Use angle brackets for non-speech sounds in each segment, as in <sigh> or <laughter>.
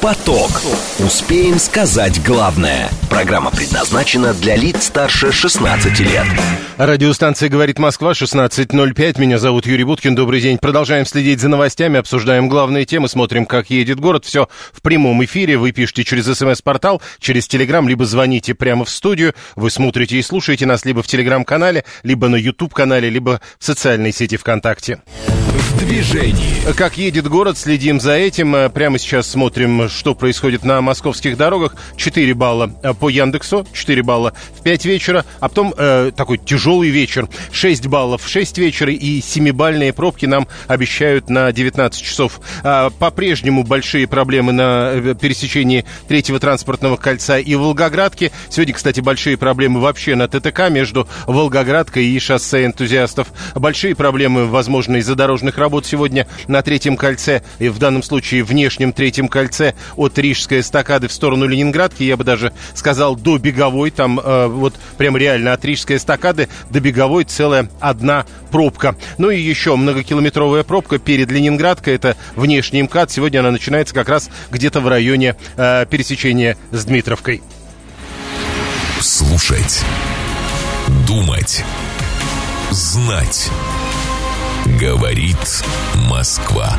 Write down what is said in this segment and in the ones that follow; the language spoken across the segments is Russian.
Поток. Успеем сказать главное. Программа предназначена для лиц старше 16 лет. Радиостанция «Говорит Москва», 16.05. Меня зовут Юрий Буткин. Добрый день. Продолжаем следить за новостями, обсуждаем главные темы, смотрим, как едет город. Все в прямом эфире. Вы пишите через смс-портал, через телеграм, либо звоните прямо в студию. Вы смотрите и слушаете нас либо в телеграм-канале, либо на YouTube-канале, либо в социальной сети ВКонтакте. В движении. Как едет город, следим за этим. Прямо сейчас смотрим, что происходит на московских дорогах. 4 балла по Яндексу, 4 балла в 5 вечера, а потом э, такой тяжелый вечер. 6 баллов в 6 вечера и 7-бальные пробки нам обещают на 19 часов. А, по-прежнему большие проблемы на э, пересечении третьего транспортного кольца и Волгоградки. Сегодня, кстати, большие проблемы вообще на ТТК между Волгоградкой и шоссе энтузиастов. Большие проблемы, возможно, из-за дорожных работ сегодня на третьем кольце, и в данном случае внешнем третьем кольце от Рижской эстакады в сторону Ленинградки, я бы даже сказал, до Беговой, там э, вот прям реально от Рижской эстакады до Беговой целая одна пробка. Ну и еще многокилометровая пробка перед Ленинградкой, это внешний МКАД, сегодня она начинается как раз где-то в районе э, пересечения с Дмитровкой. Слушать. Думать. Знать. Говорит Москва.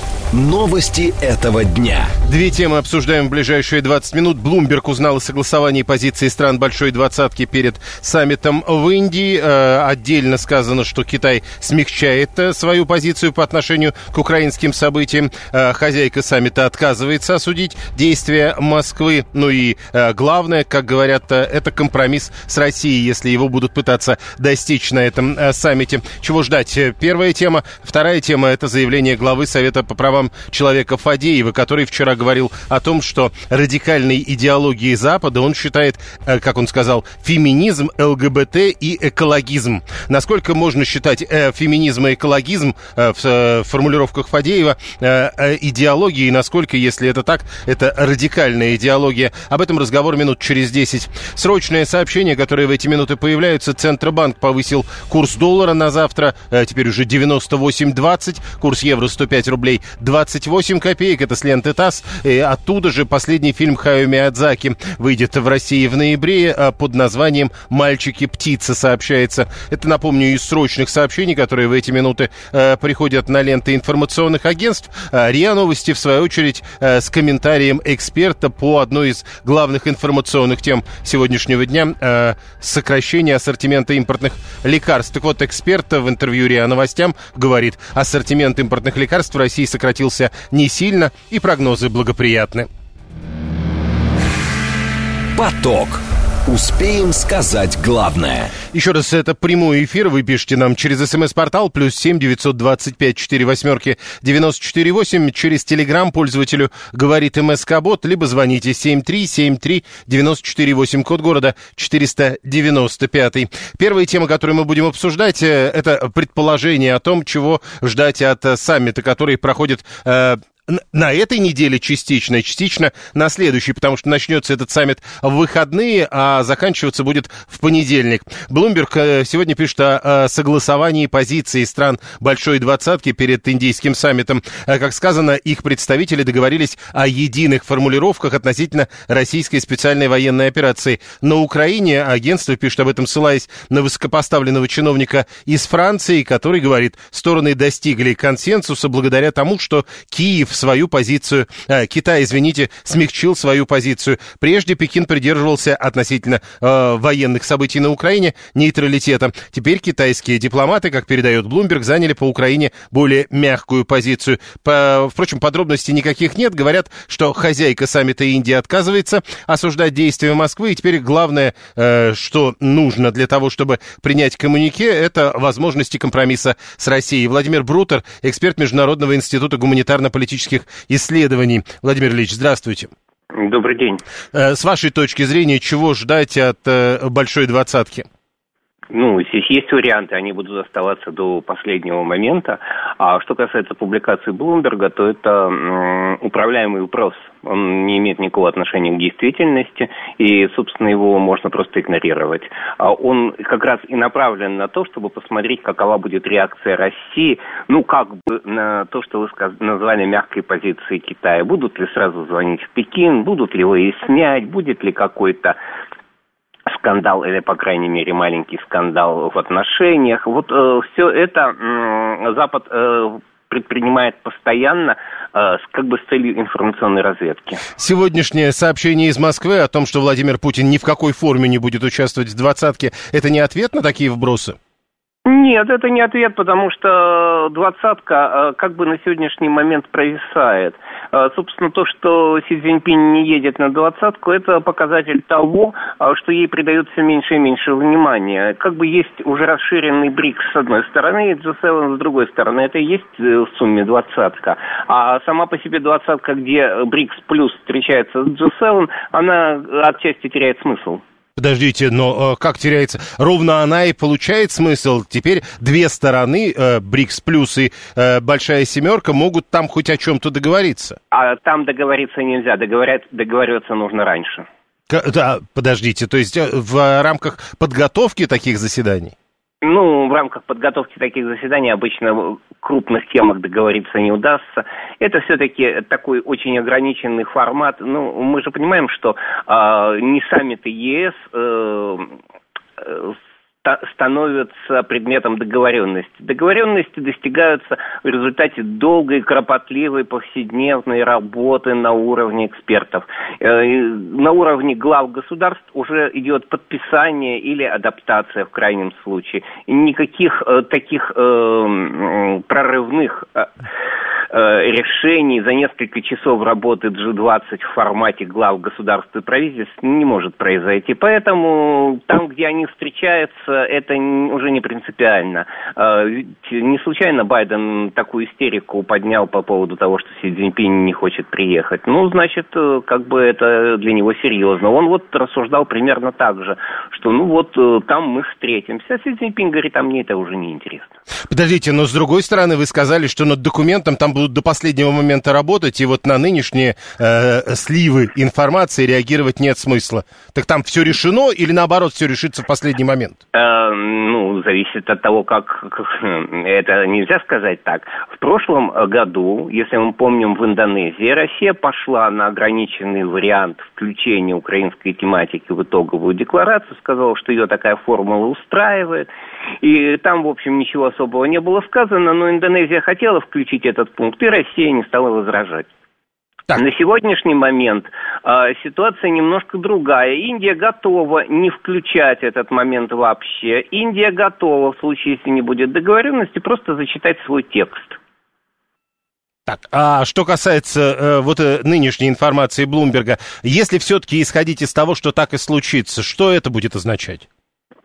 Новости этого дня. Две темы обсуждаем в ближайшие 20 минут. Блумберг узнал о согласовании позиции стран Большой Двадцатки перед саммитом в Индии. Э, отдельно сказано, что Китай смягчает э, свою позицию по отношению к украинским событиям. Э, хозяйка саммита отказывается осудить действия Москвы. Ну и главное, как говорят, это компромисс с Россией, если его будут пытаться достичь на этом саммите. Чего ждать? Первая тема. Вторая тема – это заявление главы Совета по правам человека Фадеева, который вчера говорил о том, что радикальной идеологией Запада он считает, э, как он сказал, феминизм, ЛГБТ и экологизм. Насколько можно считать э, феминизм и экологизм э, в формулировках Фадеева э, идеологией, насколько, если это так, это радикальная идеология. Об этом разговор минут через 10. Срочное сообщение, которое в эти минуты появляются. Центробанк повысил курс доллара на завтра, теперь уже 98.20, курс евро 105 рублей 28 копеек. Это с ленты ТАСС. И оттуда же последний фильм Хаю Миядзаки выйдет в России в ноябре а, под названием «Мальчики-птицы» сообщается. Это, напомню, из срочных сообщений, которые в эти минуты э, приходят на ленты информационных агентств. А, РИА Новости, в свою очередь, э, с комментарием эксперта по одной из главных информационных тем сегодняшнего дня э, сокращение ассортимента импортных лекарств. Так вот, эксперт в интервью РИА Новостям говорит, ассортимент импортных лекарств в России сократился не сильно, и прогнозы благоприятны. Поток. Успеем сказать главное. Еще раз, это прямой эфир. Вы пишите нам через смс-портал плюс семь девятьсот двадцать пять четыре восьмерки девяносто четыре восемь. Через телеграм пользователю говорит МСК-бот, либо звоните семь три семь три девяносто четыре восемь, код города четыреста девяносто пятый. Первая тема, которую мы будем обсуждать, э, это предположение о том, чего ждать от э, саммита, который проходит э, на этой неделе частично, частично на следующей, потому что начнется этот саммит в выходные, а заканчиваться будет в понедельник. Блумберг э, сегодня пишет о согласовании позиций стран Большой Двадцатки перед индийским саммитом. Э, как сказано, их представители договорились о единых формулировках относительно российской специальной военной операции. На Украине агентство пишет об этом, ссылаясь на высокопоставленного чиновника из Франции, который говорит, стороны достигли консенсуса благодаря тому, что Киев свою позицию, э, Китай, извините, смягчил свою позицию. Прежде Пекин придерживался относительно э, военных событий на Украине нейтралитета. Теперь китайские дипломаты, как передает Блумберг, заняли по Украине более мягкую позицию. По, впрочем, подробностей никаких нет. Говорят, что хозяйка саммита Индии отказывается осуждать действия Москвы. И теперь главное, э, что нужно для того, чтобы принять коммунике, это возможности компромисса с Россией. Владимир Брутер, эксперт Международного института гуманитарно-политических исследований. Владимир Ильич, здравствуйте. Добрый день. Э, С вашей точки зрения, чего ждать от э, большой двадцатки? Ну, здесь есть варианты, они будут оставаться до последнего момента. А что касается публикации Блумберга, то это управляемый вопрос. Он не имеет никакого отношения к действительности, и, собственно, его можно просто игнорировать. А он как раз и направлен на то, чтобы посмотреть, какова будет реакция России, ну, как бы на то, что вы назвали мягкой позицией Китая. Будут ли сразу звонить в Пекин, будут ли выяснять, будет ли какой-то скандал или, по крайней мере, маленький скандал в отношениях. Вот э, все это э, Запад э, предпринимает постоянно э, как бы с целью информационной разведки. Сегодняшнее сообщение из Москвы о том, что Владимир Путин ни в какой форме не будет участвовать в двадцатке, это не ответ на такие вбросы? Нет, это не ответ, потому что двадцатка э, как бы на сегодняшний момент провисает. Э, собственно, то, что Си Цзиньпинь не едет на двадцатку, это показатель того, э, что ей придается меньше и меньше внимания. Как бы есть уже расширенный БРИКС с одной стороны и G7 с другой стороны. Это и есть в сумме двадцатка. А сама по себе двадцатка, где БРИКС плюс встречается с G7, она отчасти теряет смысл. Подождите, но э, как теряется? Ровно она и получает смысл. Теперь две стороны, э, БРИКС плюс и э, Большая Семерка, могут там хоть о чем-то договориться. А там договориться нельзя, договорять, договариваться нужно раньше. Да, подождите, то есть э, в рамках подготовки таких заседаний? Ну, в рамках подготовки таких заседаний обычно в крупных темах договориться не удастся. Это все-таки такой очень ограниченный формат. Ну, мы же понимаем, что э, не саммиты ЕС э, э, становятся предметом договоренности. Договоренности достигаются в результате долгой, кропотливой, повседневной работы на уровне экспертов. Э, на уровне глав государств уже идет подписание или адаптация в крайнем случае. Никаких э, таких э, прорывных решений за несколько часов работы G20 в формате глав государств и правительств не может произойти. Поэтому там, где они встречаются, это уже не принципиально. Э, не случайно Байден такую истерику поднял по поводу того, что Си Цзиньпинь не хочет приехать. Ну, значит, э, как бы это для него серьезно. Он вот рассуждал примерно так же, что ну вот там мы встретимся. А Си Цзиньпинь говорит, а мне это уже не интересно. Подождите, но с другой стороны вы сказали, что над документом там будут до последнего момента работать, и вот на нынешние э, сливы информации реагировать нет смысла. Так там все решено или наоборот все решится в последний момент? Э, ну, зависит от того, как, как это нельзя сказать так. В прошлом году, если мы помним, в Индонезии Россия пошла на ограниченный вариант включения украинской тематики в итоговую декларацию, сказала, что ее такая формула устраивает. И там, в общем, ничего особого не было сказано, но Индонезия хотела включить этот пункт, и Россия не стала возражать. Так. На сегодняшний момент э, ситуация немножко другая. Индия готова не включать этот момент вообще. Индия готова, в случае, если не будет договоренности, просто зачитать свой текст. Так, а что касается э, вот э, нынешней информации Блумберга, если все-таки исходить из того, что так и случится, что это будет означать?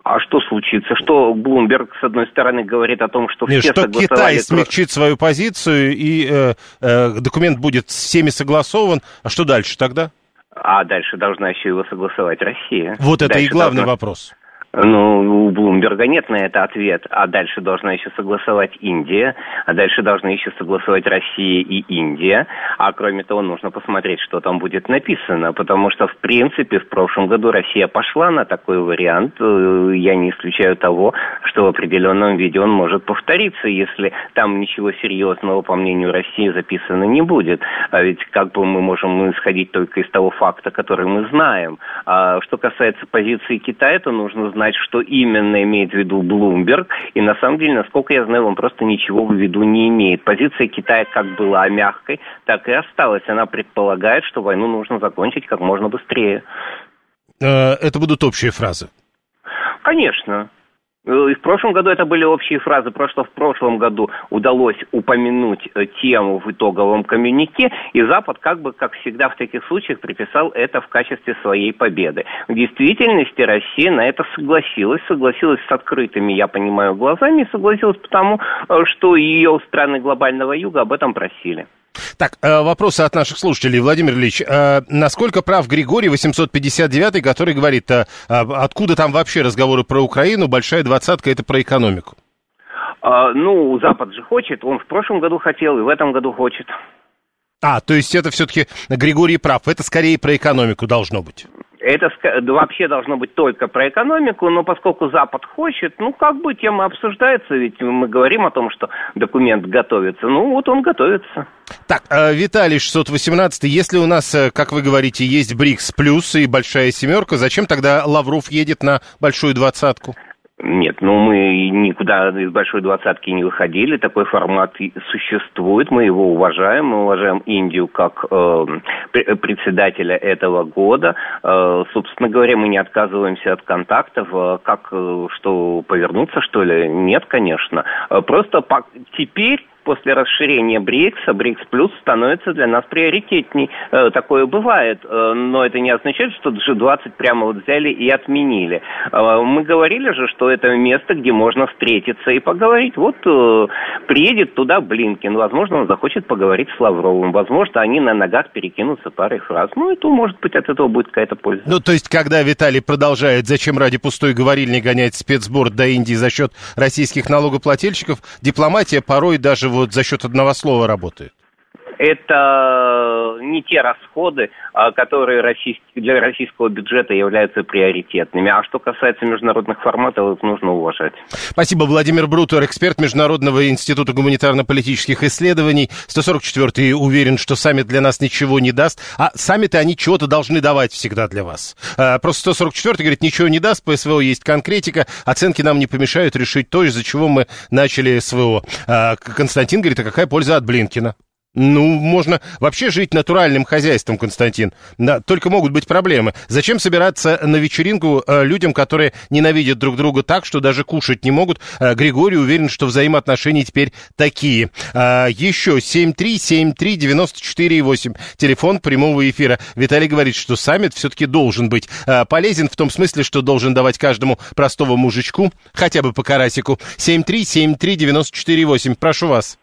А что случится? Что Блумберг, с одной стороны, говорит о том, что Нет, все что согласовали... Китай смягчит свою позицию, и э, э, документ будет всеми согласован. А что дальше тогда? А дальше должна еще его согласовать Россия. Вот это дальше и главный должна... вопрос. Ну, у Блумберга нет на это ответ. А дальше должна еще согласовать Индия, а дальше должны еще согласовать Россия и Индия. А кроме того, нужно посмотреть, что там будет написано, потому что, в принципе, в прошлом году Россия пошла на такой вариант. Э, я не исключаю того, что в определенном виде он может повториться, если там ничего серьезного, по мнению России, записано не будет. А ведь как бы мы можем исходить только из того факта, который мы знаем. А что касается позиции Китая, то нужно знать, что именно имеет в виду Блумберг. И на самом деле, насколько я знаю, он просто ничего в виду не имеет. Позиция Китая как была мягкой, так и осталась. Она предполагает, что войну нужно закончить как можно быстрее. Э, это будут общие фразы. Конечно. Э, и в прошлом году это были общие фразы, просто в прошлом году удалось упомянуть э, тему в итоговом коммюнике, и Запад, как бы, как всегда в таких случаях, приписал это в качестве своей победы. В действительности Россия на это согласилась, согласилась с открытыми, я понимаю, глазами, согласилась потому, э, что ее страны глобального юга об этом просили. Так, э, вопросы от наших слушателей. Владимир Ильич, э, насколько прав Григорий 859, который говорит, э, откуда там вообще разговоры про Украину, большая двадцатка это про экономику? А, ну, Запад же хочет, он в прошлом году хотел и в этом году хочет. А, то есть это все-таки Григорий прав, это скорее про экономику должно быть. Это вообще должно быть только про экономику, но поскольку Запад хочет, ну, как бы тема обсуждается, ведь мы говорим о том, что документ готовится. Ну, вот он готовится. Так, э, Виталий 618, если у нас, э, как вы говорите, есть БРИКС плюс и большая семерка, зачем тогда Лавров едет на большую двадцатку? Нет, ну мы никуда из большой двадцатки не выходили, такой формат существует, мы его уважаем, мы уважаем Индию как э, председателя этого года. Э, собственно говоря, мы не отказываемся от контактов, э, как э, что повернуться что ли? Нет, конечно. Э, просто по- теперь после расширения БРИКСа, БРИКС плюс становится для нас приоритетней. Э, такое бывает, э, но это не означает, что G20 прямо вот взяли и отменили. Э, мы говорили же, что это место, где можно встретиться и поговорить. Вот приедет туда Блинкин, возможно, он захочет поговорить с Лавровым, возможно, они на ногах перекинутся парой фраз. Ну, это, может быть, от этого будет какая-то польза. Ну, то есть, когда Виталий продолжает, зачем ради пустой говорильни гонять спецсбор до Индии за счет российских налогоплательщиков, дипломатия порой даже вот за счет одного слова работает? Это не те расходы, а, которые для российского бюджета являются приоритетными. А что касается международных форматов, их нужно уважать. Спасибо. Владимир Брутер, эксперт Международного института гуманитарно-политических исследований. 144-й уверен, что саммит для нас ничего не даст. А саммиты, они чего-то должны давать всегда для вас. А, просто 144-й говорит, ничего не даст, по СВО есть конкретика, оценки нам не помешают решить то, из-за чего мы начали СВО. А, Константин говорит, а какая польза от Блинкина? Ну, можно вообще жить натуральным хозяйством, Константин. Да, только могут быть проблемы. Зачем собираться на вечеринку э, людям, которые ненавидят друг друга так, что даже кушать не могут? Э, Григорий уверен, что взаимоотношения теперь такие. Э, еще 7373948. Телефон прямого эфира. Виталий говорит, что саммит все-таки должен быть э, полезен в том смысле, что должен давать каждому простого мужичку хотя бы по карасику. 7373948. Прошу вас.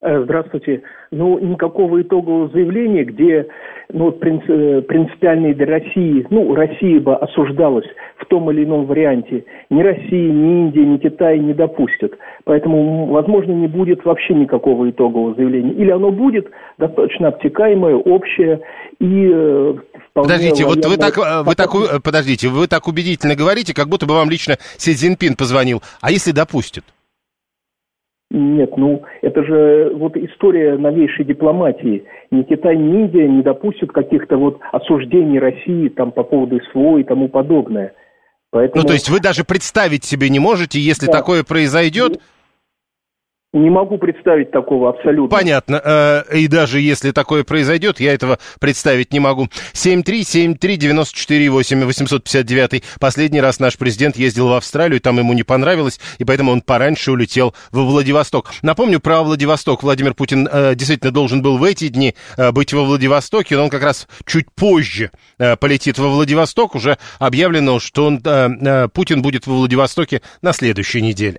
Э, здравствуйте. Ну, никакого итогового заявления, где ну, э, принципиальные для России, ну, Россия бы осуждалась в том или ином варианте, ни Россия, ни Индия, ни Китай не допустят. Поэтому, возможно, не будет вообще никакого итогового заявления. Или оно будет достаточно обтекаемое, общее и э, Подождите, вот вы так, вы так, подождите, вы так убедительно говорите, как будто бы вам лично Си Цзиньпин позвонил. А если допустит? Нет, ну это же вот история новейшей дипломатии. Ни Китай, ни Индия не допустят каких-то вот осуждений России там по поводу СВО и тому подобное. Поэтому... Ну то есть вы даже представить себе не можете, если да. такое произойдет, не могу представить такого абсолютно. Понятно. Э, и даже если такое произойдет, я этого представить не могу. 7373948, 859. Последний раз наш президент ездил в Австралию, там ему не понравилось, и поэтому он пораньше улетел во Владивосток. Напомню про Владивосток. Владимир Путин э, действительно должен был в эти дни э, быть во Владивостоке, но он как раз чуть позже полетит во Владивосток. Уже объявлено, что он, Путин будет во Владивостоке на следующей неделе.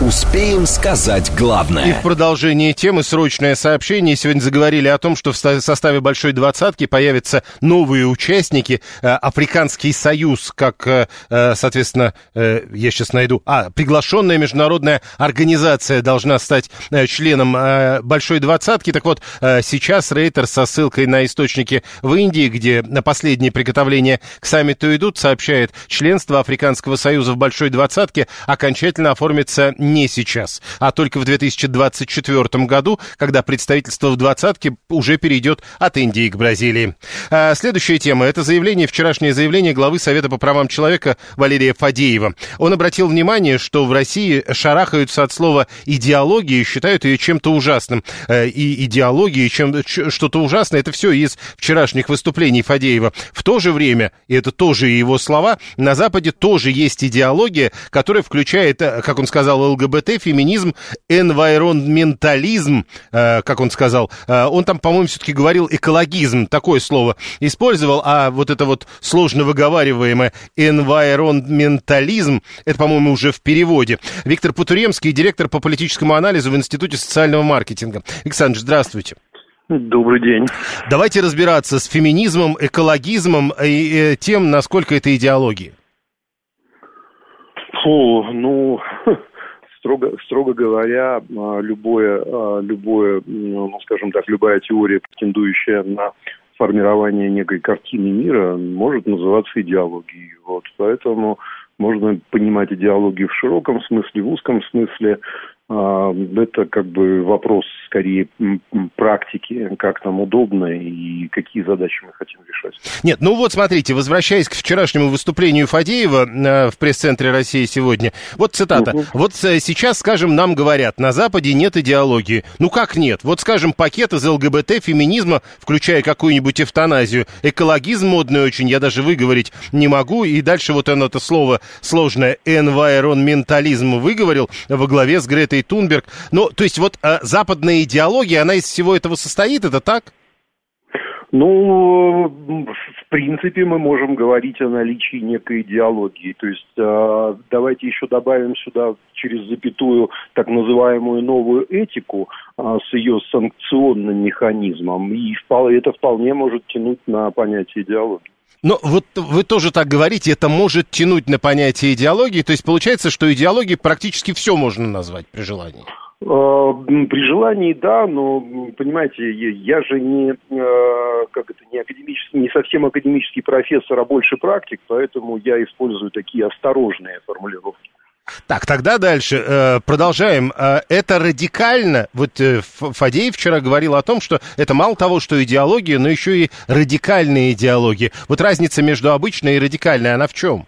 Успеем сказать главное. И в продолжении темы срочное сообщение. Сегодня заговорили о том, что в составе Большой Двадцатки появятся новые участники. Э, Африканский Союз, как, э, э, соответственно, я сейчас найду... А, приглашенная международная организация должна стать членом Большой Двадцатки. Так вот, сейчас Рейтер со ссылкой на источники в Индии, где на последние приготовления к саммиту идут, сообщает, членство Африканского Союза в Большой Двадцатке окончательно оформится не сейчас, а только в 2024 году, когда представительство в двадцатке уже перейдет от Индии к Бразилии. А следующая тема – это заявление, вчерашнее заявление главы Совета по правам человека Валерия Фадеева. Он обратил внимание, что в России шарахаются от слова идеологии и считают ее чем-то ужасным. Э, и идеология, и чем, что-то ужасное – это все из вчерашних выступлений Фадеева. В то же время, и это тоже его слова, на Западе тоже есть идеология, которая включает, э, как он сказал, ЛГБТ, феминизм, энвайронментализм, э, как он сказал. Э, он там, по-моему, все-таки говорил экологизм, такое слово использовал, а вот это вот сложно выговариваемое энвайронментализм, это, по-моему, уже в переводе. Виктор Путуремский, директор по политическому анализу в Институте социального маркетинга. Александр, здравствуйте. Добрый день. Давайте разбираться с феминизмом, экологизмом и тем, насколько это идеология. Фу, ну, <laughs> строго, строго говоря, а, любое, а, любое, ну, скажем так, любая теория, претендующая на формирование некой картины мира, может называться идеологией. Вот. Поэтому можно понимать идеологию в широком смысле, в узком смысле. А, это как бы вопрос скорее практики, как нам удобно и какие задачи мы хотим решать. Нет, ну вот смотрите, возвращаясь к вчерашнему выступлению Фадеева э, в пресс-центре России сегодня, вот цитата. Угу. Вот э, сейчас, скажем, нам говорят, на Западе нет идеологии. Ну как нет? Вот, скажем, пакет из ЛГБТ, феминизма, включая какую-нибудь эвтаназию, экологизм модный очень, я даже выговорить не могу, и дальше вот оно это слово сложное, environmentalism выговорил во главе с Гретой Гретой Тунберг. Ну, то есть вот э, западная идеология, она из всего этого состоит, это так? Ну, в принципе, мы можем говорить о наличии некой идеологии. То есть э, давайте еще добавим сюда через запятую так называемую новую этику э, с ее санкционным механизмом. И это вполне может тянуть на понятие идеологии. Но вот вы тоже так говорите, это может тянуть на понятие идеологии, то есть получается, что идеологией практически все можно назвать при желании. А, при желании, да, но понимаете, я же не а, как это не академический, не совсем академический профессор, а больше практик, поэтому я использую такие осторожные формулировки. Так, тогда дальше. Э, продолжаем. Э, это радикально. Вот э, Фадеев вчера говорил о том, что это мало того, что идеология, но еще и радикальная идеология. Вот разница между обычной и радикальной, она в чем?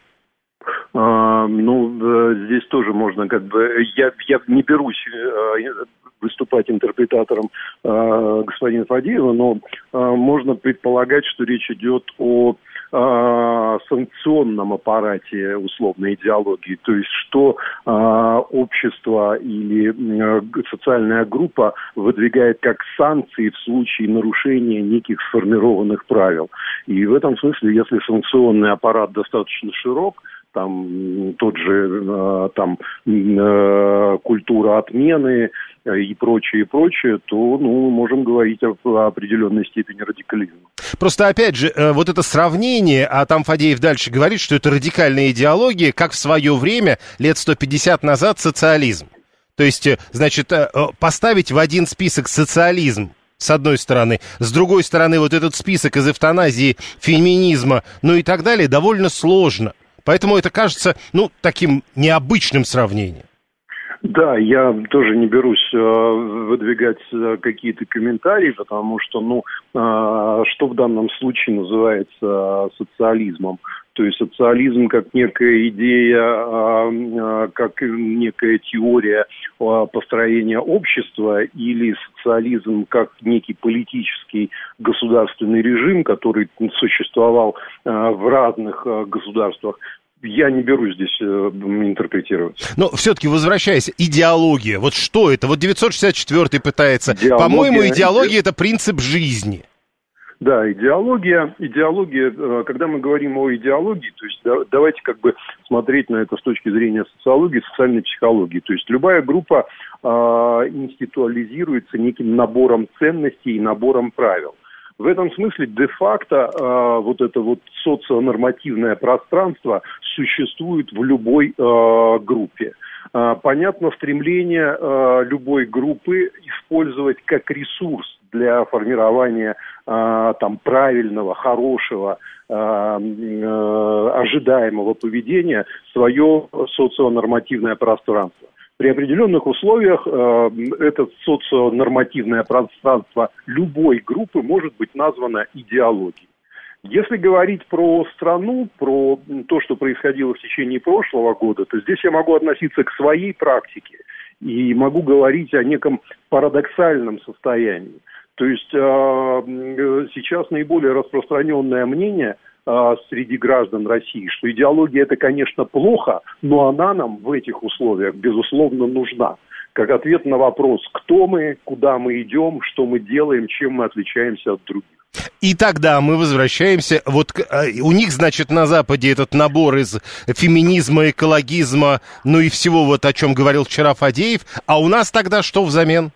А, ну, здесь тоже можно как бы... Я, я не берусь выступать интерпретатором э, господина Фадеева, но э, можно предполагать, что речь идет о э, санкционном аппарате условной идеологии, то есть что э, общество или э, социальная группа выдвигает как санкции в случае нарушения неких сформированных правил. И в этом смысле, если санкционный аппарат достаточно широк, там тот же э, там э, культура отмены э, и прочее, и прочее, то ну, можем говорить о определенной степени радикализма. Просто, опять же, вот это сравнение, а там Фадеев дальше говорит, что это радикальная идеология, как в свое время, лет 150 назад, социализм. То есть, значит, поставить в один список социализм, с одной стороны. С другой стороны, вот этот список из эвтаназии, феминизма, ну и так далее, довольно сложно. Поэтому это кажется, ну, таким необычным сравнением. Да, я тоже не берусь э, выдвигать э, какие-то комментарии, потому что, ну, э, что в данном случае называется социализмом? То есть социализм как некая идея, э, э, как некая теория э, построения общества или социализм как некий политический государственный режим, который существовал в разных государствах я не берусь здесь э, интерпретировать. Но все-таки возвращаясь, идеология, вот что это? Вот 964 пытается. По-моему, идеология иде... это принцип жизни. Да, идеология, идеология, э, когда мы говорим о идеологии, то есть да, давайте как бы смотреть на это с точки зрения социологии, социальной психологии. То есть любая группа э, институализируется неким набором ценностей и набором правил. В этом смысле де-факто э, вот это вот соционормативное пространство существует в любой э, группе. Э, понятно стремление э, любой группы использовать как ресурс для формирования э, там правильного, хорошего, э, э, ожидаемого поведения свое соционормативное пространство. При определенных условиях э, это соционормативное пространство любой группы может быть названо идеологией. Если говорить про страну, про то, что происходило в течение прошлого года, то здесь я могу относиться к своей практике и могу говорить о неком парадоксальном состоянии. То есть э, сейчас наиболее распространенное мнение э, среди граждан России, что идеология это, конечно, плохо, но она нам в этих условиях, безусловно, нужна. Как ответ на вопрос, кто мы, куда мы идем, что мы делаем, чем мы отличаемся от других. И тогда мы возвращаемся, вот э, у них, значит, на Западе этот набор из феминизма, экологизма, ну и всего вот о чем говорил вчера Фадеев, а у нас тогда что взамен?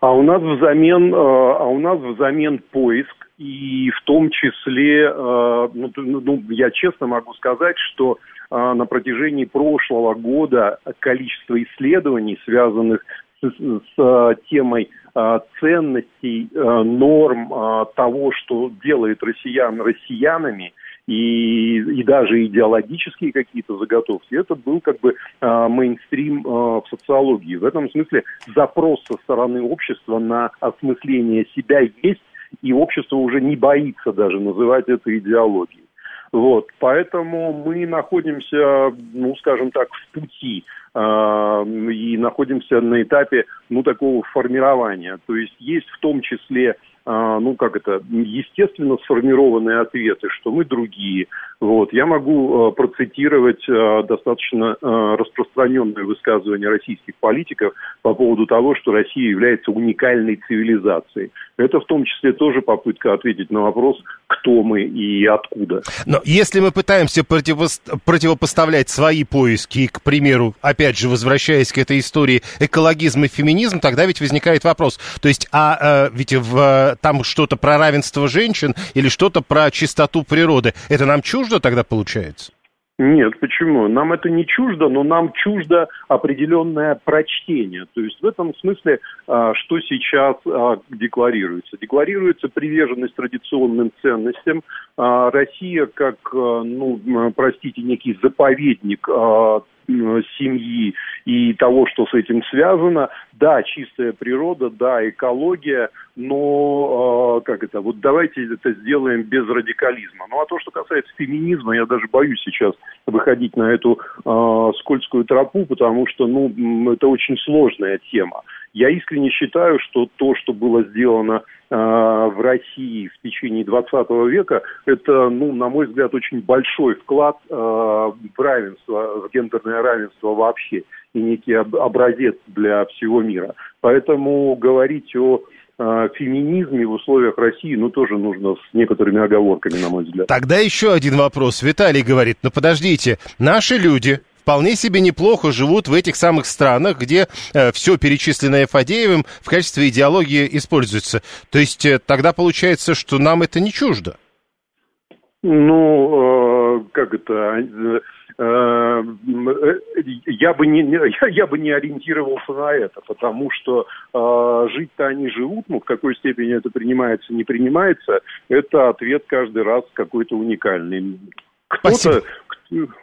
А у нас взамен, э, а у нас взамен поиск, и в том числе, э, ну, ну, я честно могу сказать, что на протяжении прошлого года количество исследований, связанных с, с темой Э, ценностей, э, норм э, того, что делает россиян россиянами, и, и даже идеологические какие-то заготовки, это был как бы э, мейнстрим э, в социологии. В этом смысле запрос со стороны общества на осмысление себя есть, и общество уже не боится даже называть это идеологией. Вот, поэтому мы находимся, ну, скажем так, в пути э, и находимся на этапе, ну, такого формирования. То есть есть в том числе ну, как это, естественно сформированные ответы, что мы другие. Вот. Я могу э, процитировать э, достаточно э, распространенное высказывание российских политиков по поводу того, что Россия является уникальной цивилизацией. Это в том числе тоже попытка ответить на вопрос, кто мы и откуда. Но если мы пытаемся противопоставлять свои поиски, к примеру, опять же, возвращаясь к этой истории, экологизм и феминизм, тогда ведь возникает вопрос. То есть, а ведь в там что-то про равенство женщин или что-то про чистоту природы. Это нам чуждо тогда получается? Нет, почему? Нам это не чуждо, но нам чуждо определенное прочтение. То есть в этом смысле, а, что сейчас а, декларируется? Декларируется приверженность традиционным ценностям. А, Россия как, ну, простите, некий заповедник семьи и того, что с этим связано. Да, чистая природа, да, экология, но э, как это, вот давайте это сделаем без радикализма. Ну а то, что касается феминизма, я даже боюсь сейчас выходить на эту э, скользкую тропу, потому что, ну, это очень сложная тема. Я искренне считаю, что то, что было сделано э, в России в течение 20 века, это, ну, на мой взгляд, очень большой вклад э, в равенство, в гендерное равенство вообще и некий образец для всего мира. Поэтому говорить о э, феминизме в условиях России, ну, тоже нужно с некоторыми оговорками, на мой взгляд. Тогда еще один вопрос. Виталий говорит, ну, подождите, наши люди, вполне себе неплохо живут в этих самых странах, где э, все перечисленное Фадеевым в качестве идеологии используется. То есть э, тогда получается, что нам это не чуждо. Ну, э, как это, э, э я бы не <laughs> я, бы не ориентировался на это, потому что э, жить-то они живут, но в какой степени это принимается, не принимается, это ответ каждый раз какой-то уникальный. Кто-то,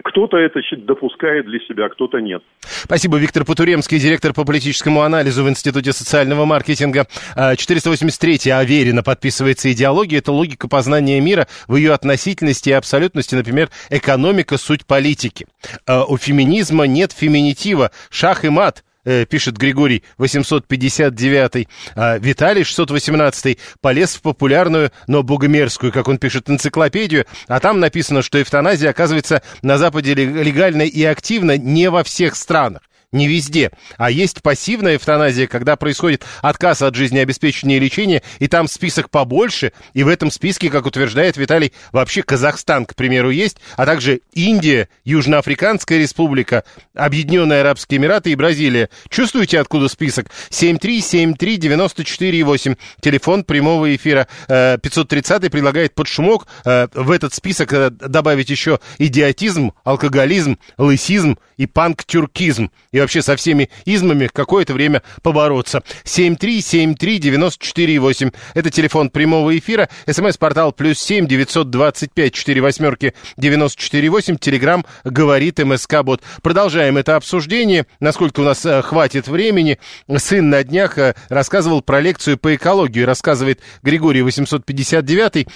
кто-то это допускает для себя, кто-то нет. Спасибо. Виктор Потуремский, директор по политическому анализу в Институте социального маркетинга. 483 а, Аверина подписывается идеология. Это логика познания мира в ее относительности и абсолютности. Например, экономика – суть политики. А, у феминизма нет феминитива. Шах и мат э, пишет Григорий 859, а Виталий 618 полез в популярную, но богомерзкую, как он пишет, энциклопедию, а там написано, что эвтаназия оказывается на Западе легально и активно не во всех странах не везде. А есть пассивная эвтаназия, когда происходит отказ от жизнеобеспечения и лечения, и там список побольше, и в этом списке, как утверждает Виталий, вообще Казахстан, к примеру, есть, а также Индия, Южноафриканская республика, Объединенные Арабские Эмираты и Бразилия. Чувствуете, откуда список? 7373948, телефон прямого эфира 530 э, предлагает под шумок э, в этот список э, добавить еще идиотизм, алкоголизм, лысизм и панк-тюркизм и вообще со всеми измами какое-то время побороться. 7373948. Это телефон прямого эфира. СМС-портал плюс 7 925 4 восьмерки 948. Телеграмм говорит МСК Бот. Продолжаем это обсуждение. Насколько у нас э, хватит времени. Сын на днях э, рассказывал про лекцию по экологии. Рассказывает Григорий 859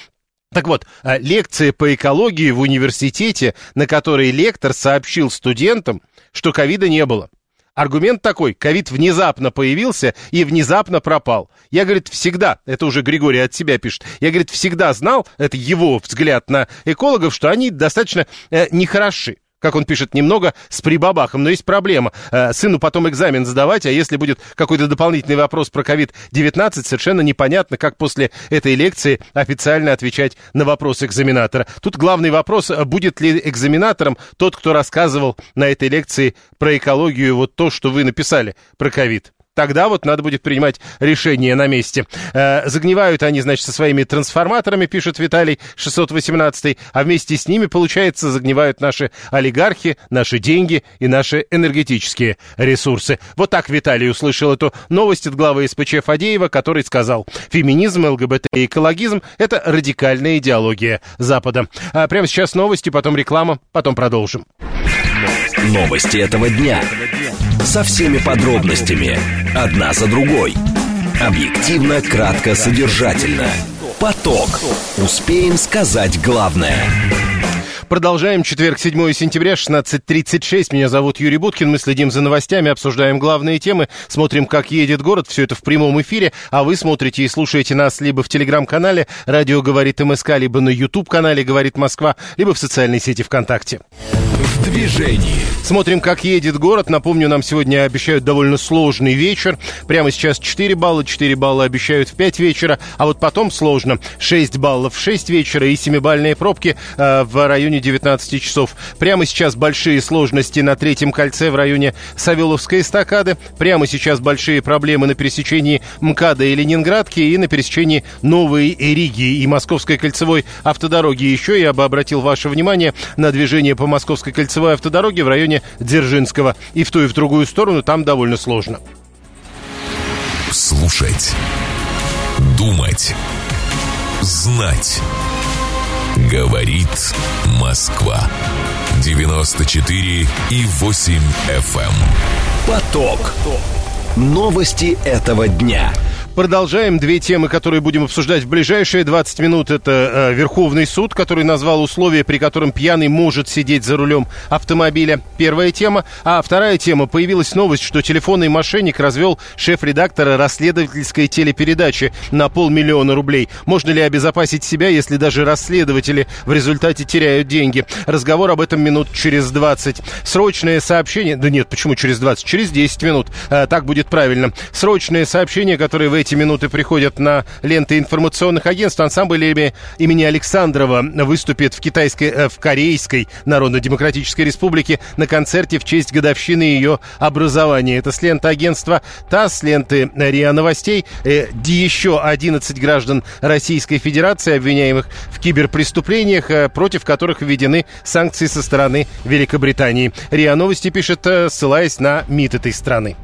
так вот, э, лекция по экологии в университете, на которой лектор сообщил студентам, что ковида не было. Аргумент такой, ковид внезапно появился и внезапно пропал. Я, говорит, всегда, это уже Григорий от себя пишет, я, говорит, всегда знал, это его взгляд на экологов, что они достаточно э, нехороши как он пишет, немного с прибабахом. Но есть проблема. Э, сыну потом экзамен сдавать, а если будет какой-то дополнительный вопрос про COVID-19, совершенно непонятно, как после этой лекции официально отвечать на вопрос экзаменатора. Тут главный вопрос, э, будет ли экзаменатором тот, кто рассказывал на этой лекции про экологию вот то, что вы написали про ковид. Тогда вот надо будет принимать решение на месте. Э, загнивают они, значит, со своими трансформаторами, пишет Виталий 618, а вместе с ними, получается, загнивают наши олигархи, наши деньги и наши энергетические ресурсы. Вот так Виталий услышал эту новость от главы СПЧ Фадеева, который сказал, феминизм, ЛГБТ и экологизм – это радикальная идеология Запада. А прямо сейчас новости, потом реклама, потом продолжим. Новости этого дня. Со всеми подробностями. Одна за другой. Объективно, кратко, содержательно. Поток. Успеем сказать главное. Продолжаем. Четверг, 7 сентября, 16.36. Меня зовут Юрий Буткин. Мы следим за новостями, обсуждаем главные темы, смотрим, как едет город. Все это в прямом эфире. А вы смотрите и слушаете нас либо в телеграм-канале «Радио говорит МСК», либо на YouTube-канале «Говорит Москва», либо в социальной сети ВКонтакте. Движении. Смотрим, как едет город. Напомню, нам сегодня обещают довольно сложный вечер. Прямо сейчас 4 балла, 4 балла обещают в 5 вечера, а вот потом сложно. 6 баллов в 6 вечера и 7-бальные пробки э, в районе 19 часов. Прямо сейчас большие сложности на третьем кольце в районе Савеловской эстакады. Прямо сейчас большие проблемы на пересечении МКАДа и Ленинградки и на пересечении Новой Риги и Московской кольцевой автодороги. Еще я бы обратил ваше внимание на движение по Московской кольцевой автодороге в районе Дзержинского. И в ту и в другую сторону там довольно сложно. Слушать. Думать. Знать. Говорит Москва. 94 и 8 FM. Эм. Поток. Новости этого дня. Продолжаем. Две темы, которые будем обсуждать в ближайшие 20 минут. Это э, Верховный суд, который назвал условия, при котором пьяный может сидеть за рулем автомобиля. Первая тема. А вторая тема. Появилась новость, что телефонный мошенник развел шеф-редактора расследовательской телепередачи на полмиллиона рублей. Можно ли обезопасить себя, если даже расследователи в результате теряют деньги? Разговор об этом минут через 20. Срочное сообщение... Да нет, почему через 20? Через 10 минут. Э, так будет правильно. Срочное сообщение, которое вы эти минуты приходят на ленты информационных агентств. Ансамбль имени Александрова выступит в китайской, э, в Корейской Народно-Демократической Республике на концерте в честь годовщины ее образования. Это с ленты агентства ТАСС, ленты РИА Новостей. Э, еще 11 граждан Российской Федерации, обвиняемых в киберпреступлениях, э, против которых введены санкции со стороны Великобритании. РИА Новости пишет, ссылаясь на МИД этой страны.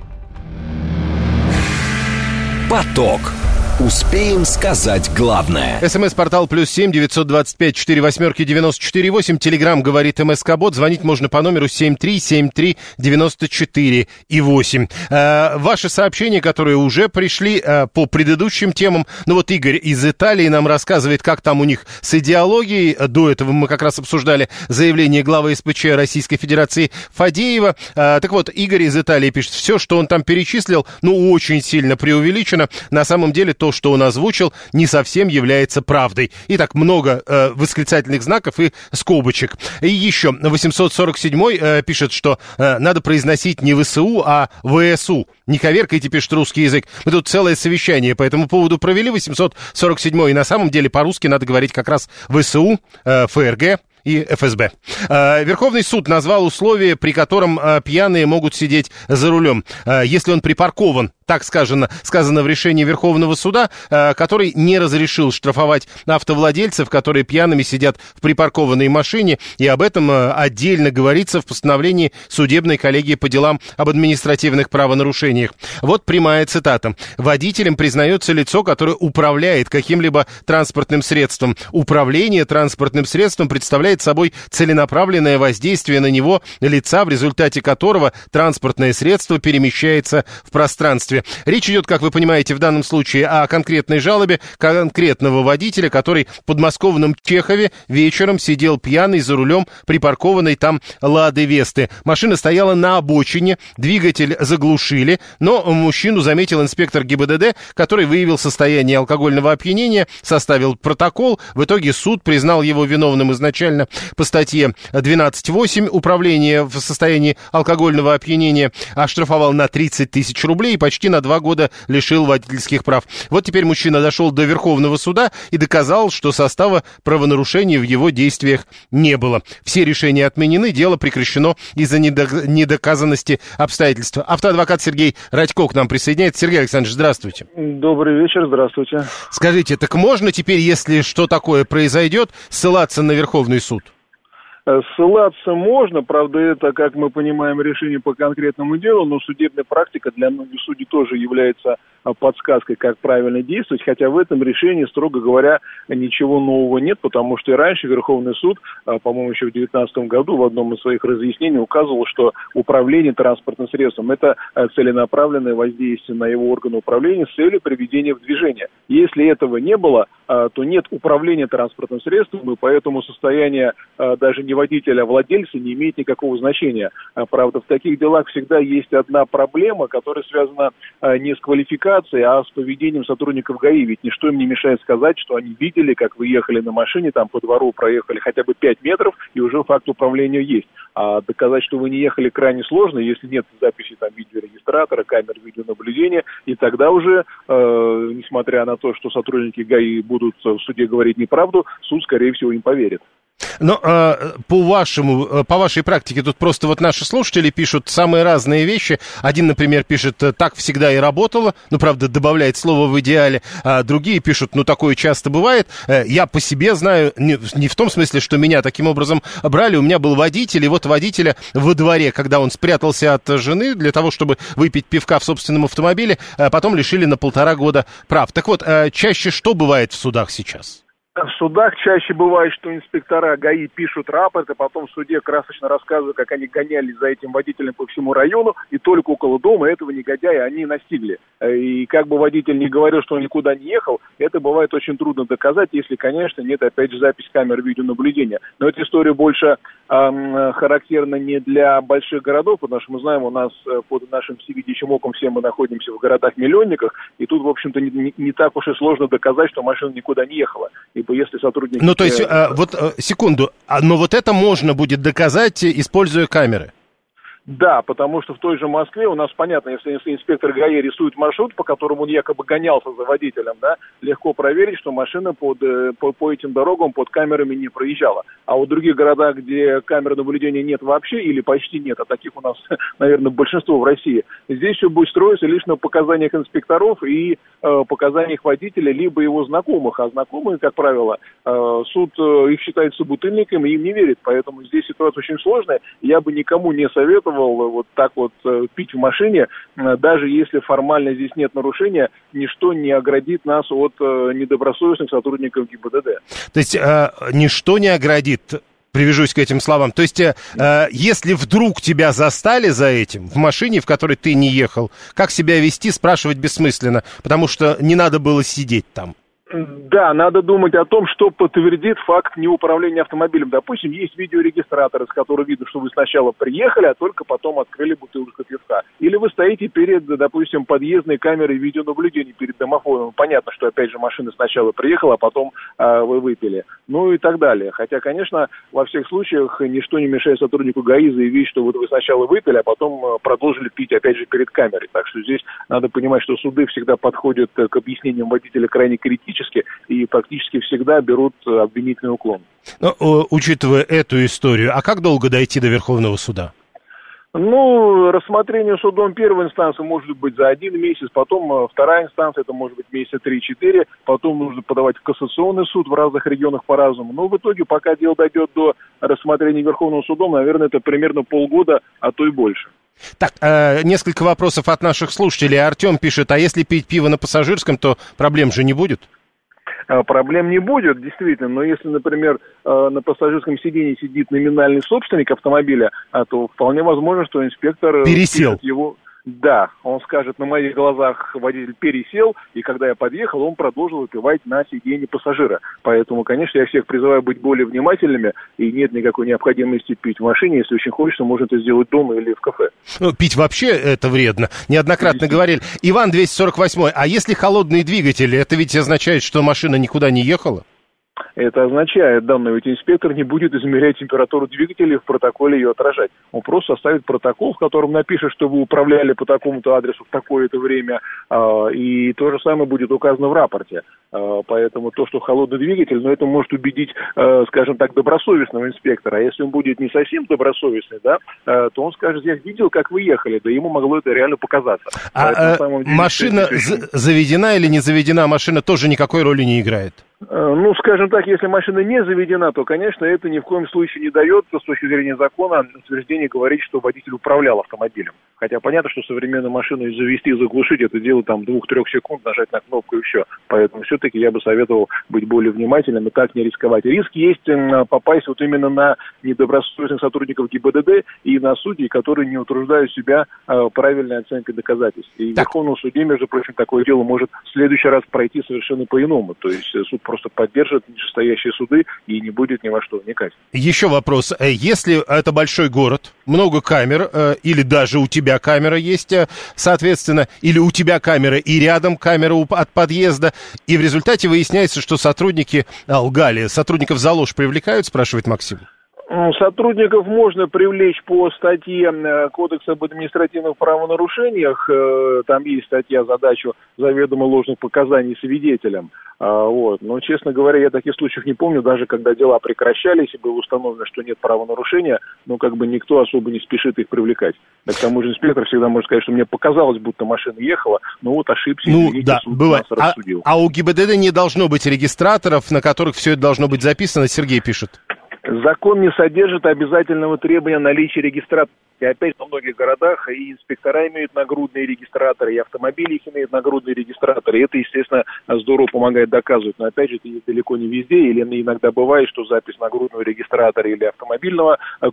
Поток. Успеем сказать главное. СМС-портал плюс семь девятьсот двадцать пять четыре восьмерки девяносто четыре восемь. Телеграмм говорит МСК Бот. Звонить можно по номеру семь три семь три девяносто четыре и восемь. Э, ваши сообщения, которые уже пришли э, по предыдущим темам. Ну вот Игорь из Италии нам рассказывает, как там у них с идеологией. До этого мы как раз обсуждали заявление главы СПЧ Российской Федерации Фадеева. Э, так вот, Игорь из Италии пишет, все, что он там перечислил, ну очень сильно преувеличено. На самом деле то, то, что он озвучил, не совсем является правдой. И так много э, восклицательных знаков и скобочек. И еще 847 э, пишет, что э, надо произносить не ВСУ, а ВСУ. Не коверкайте, пишет русский язык. Мы тут целое совещание по этому поводу провели, 847 и на самом деле по-русски надо говорить как раз ВСУ, э, ФРГ, и ФСБ. Э, Верховный суд назвал условия, при котором э, пьяные могут сидеть за рулем, э, если он припаркован так сказано, сказано в решении Верховного суда, который не разрешил штрафовать автовладельцев, которые пьяными сидят в припаркованной машине, и об этом отдельно говорится в постановлении судебной коллегии по делам об административных правонарушениях. Вот прямая цитата. Водителем признается лицо, которое управляет каким-либо транспортным средством. Управление транспортным средством представляет представляет собой целенаправленное воздействие на него лица, в результате которого транспортное средство перемещается в пространстве. Речь идет, как вы понимаете, в данном случае о конкретной жалобе конкретного водителя, который в подмосковном Чехове вечером сидел пьяный за рулем припаркованной там Лады Весты. Машина стояла на обочине, двигатель заглушили, но мужчину заметил инспектор ГИБДД, который выявил состояние алкогольного опьянения, составил протокол. В итоге суд признал его виновным изначально по статье 12.8 «Управление в состоянии алкогольного опьянения», оштрафовал на 30 тысяч рублей и почти на два года лишил водительских прав. Вот теперь мужчина дошел до Верховного суда и доказал, что состава правонарушений в его действиях не было. Все решения отменены, дело прекращено из-за недоказанности обстоятельств. Автоадвокат Сергей Радько к нам присоединяется. Сергей Александрович, здравствуйте. Добрый вечер, здравствуйте. Скажите, так можно теперь, если что такое произойдет, ссылаться на Верховный суд? Э, ссылаться можно, правда, это, как мы понимаем, решение по конкретному делу, но судебная практика для многих судей тоже является подсказкой, как правильно действовать, хотя в этом решении, строго говоря, ничего нового нет, потому что и раньше Верховный суд, а, по-моему, еще в 2019 году в одном из своих разъяснений указывал, что управление транспортным средством – это а, целенаправленное воздействие на его органы управления с целью приведения в движение. Если этого не было, то нет управления транспортным средством, и поэтому состояние даже не водителя, а владельца не имеет никакого значения. Правда, в таких делах всегда есть одна проблема, которая связана не с квалификацией, а с поведением сотрудников ГАИ. Ведь ничто им не мешает сказать, что они видели, как вы ехали на машине, там по двору проехали хотя бы 5 метров, и уже факт управления есть. А доказать, что вы не ехали, крайне сложно, если нет записи там видеорегистратора, камер видеонаблюдения, и тогда уже, э, несмотря на то, что сотрудники ГАИ будут в суде говорить неправду, суд, скорее всего, им поверит. Но э, по вашему, э, по вашей практике тут просто вот наши слушатели пишут самые разные вещи. Один, например, пишет «так всегда и работало», ну, правда, добавляет слово «в идеале», а другие пишут «ну, такое часто бывает». Э, я по себе знаю, не, не в том смысле, что меня таким образом брали, у меня был водитель, и вот водителя во дворе, когда он спрятался от жены для того, чтобы выпить пивка в собственном автомобиле, потом лишили на полтора года прав. Так вот, чаще что бывает в судах сейчас? В судах чаще бывает, что инспектора ГАИ пишут рапорты, потом в суде красочно рассказывают, как они гонялись за этим водителем по всему району, и только около дома этого негодяя они настигли. И как бы водитель не говорил, что он никуда не ехал, это бывает очень трудно доказать, если, конечно, нет, опять же, запись камер видеонаблюдения. Но эта история больше эм, характерна не для больших городов, потому что мы знаем, у нас э, под нашим всевидящим оком все мы находимся в городах-миллионниках, и тут, в общем-то, не, не, не так уж и сложно доказать, что машина никуда не ехала. И типа, если сотрудники... Ну, то есть, э, вот, э, секунду, а, но вот это можно будет доказать, используя камеры? Да, потому что в той же Москве у нас понятно, если, инспектор ГАИ рисует маршрут, по которому он якобы гонялся за водителем, да, легко проверить, что машина под, э, по, по этим дорогам под камерами не проезжала. А в других городах, где камер наблюдения нет вообще или почти нет, а таких у нас, <laughs> наверное, большинство в России, здесь все будет строиться лишь на показаниях инспекторов и э, показаниях водителя, либо его знакомых. А знакомые, как правило, э, суд э, их считает собутыльниками и им не верит. Поэтому здесь ситуация очень сложная. Я бы никому не советовал советовал вот так вот э, пить в машине, э, даже если формально здесь нет нарушения, ничто не оградит нас от э, недобросовестных сотрудников ГИБДД. То есть э, ничто не оградит привяжусь к этим словам. То есть, э, если вдруг тебя застали за этим в машине, в которой ты не ехал, как себя вести, спрашивать бессмысленно, потому что не надо было сидеть там. Да, надо думать о том, что подтвердит факт неуправления автомобилем. Допустим, есть видеорегистратор, из которого видно, что вы сначала приехали, а только потом открыли бутылку пивка. Или вы стоите перед, допустим, подъездной камерой видеонаблюдения перед домофоном. Понятно, что, опять же, машина сначала приехала, а потом э, вы выпили. Ну и так далее. Хотя, конечно, во всех случаях ничто не мешает сотруднику ГАИ заявить, что вот вы сначала выпили, а потом э, продолжили пить, опять же, перед камерой. Так что здесь надо понимать, что суды всегда подходят к объяснениям водителя крайне критично практически и практически всегда берут э, обвинительный уклон. Но, учитывая эту историю, а как долго дойти до Верховного суда? Ну, рассмотрение судом первой инстанции может быть за один месяц, потом э, вторая инстанция, это может быть месяца три-четыре, потом нужно подавать в кассационный суд в разных регионах по-разному. Но в итоге, пока дело дойдет до рассмотрения Верховного судом, наверное, это примерно полгода, а то и больше. Так, э, несколько вопросов от наших слушателей. Артем пишет, а если пить пиво на пассажирском, то проблем же не будет? Проблем не будет, действительно. Но если, например, на пассажирском сидении сидит номинальный собственник автомобиля, то вполне возможно, что инспектор пересел его да, он скажет, на моих глазах водитель пересел, и когда я подъехал, он продолжил выпивать на сиденье пассажира. Поэтому, конечно, я всех призываю быть более внимательными, и нет никакой необходимости пить в машине. Если очень хочется, можно это сделать дома или в кафе. Ну, пить вообще это вредно. Неоднократно говорили. Иван 248, а если холодные двигатели, это ведь означает, что машина никуда не ехала? Это означает, да, но ведь инспектор не будет измерять температуру двигателя в протоколе ее отражать. Он просто составит протокол, в котором напишет, что вы управляли по такому-то адресу в такое-то время, э, и то же самое будет указано в рапорте. Э, поэтому то, что холодный двигатель, но ну, это может убедить, э, скажем так, добросовестного инспектора. А если он будет не совсем добросовестный, да, то он скажет, я видел, как вы ехали, да ему могло это реально показаться. А э, деле, машина заведена или не заведена, машина тоже никакой роли не играет? Ну, скажем так, если машина не заведена, то, конечно, это ни в коем случае не дается с точки зрения закона утверждение говорить, что водитель управлял автомобилем. Хотя понятно, что современную машину завести и заглушить, это дело там двух-трех секунд, нажать на кнопку и все. Поэтому все-таки я бы советовал быть более внимательным и так не рисковать. Риск есть попасть вот именно на недобросовестных сотрудников ГИБДД и на судей, которые не утруждают себя э, правильной оценкой доказательств. И так. в Верховном суде, между прочим, такое дело может в следующий раз пройти совершенно по-иному. То есть э, суд просто поддержит нижестоящие суды и не будет ни во что вникать. Еще вопрос. Э, если это большой город, много камер, э, или даже у тебя камера есть, э, соответственно, или у тебя камера и рядом камера от подъезда, и в результате выясняется, что сотрудники лгали. Сотрудников за ложь привлекают, спрашивает Максим? Сотрудников можно привлечь по статье э, Кодекса об административных правонарушениях. Э, там есть статья задачу заведомо ложных показаний свидетелям. А, вот. Но, честно говоря, я таких случаев не помню, даже когда дела прекращались и было установлено, что нет правонарушения, но как бы никто особо не спешит их привлекать. к тому же инспектор всегда может сказать, что мне показалось, будто машина ехала, но вот ошибся, ну, да, бывает. А, а у ГИБДД не должно быть регистраторов, на которых все это должно быть записано, Сергей пишет. Закон не содержит обязательного требования наличия регистратора. И опять во многих городах и инспектора имеют нагрудные регистраторы, и автомобили их имеют нагрудные регистраторы. И это, естественно, здорово помогает доказывать. Но опять же, это далеко не везде. Или иногда бывает, что запись нагрудного регистратора или автомобильного э,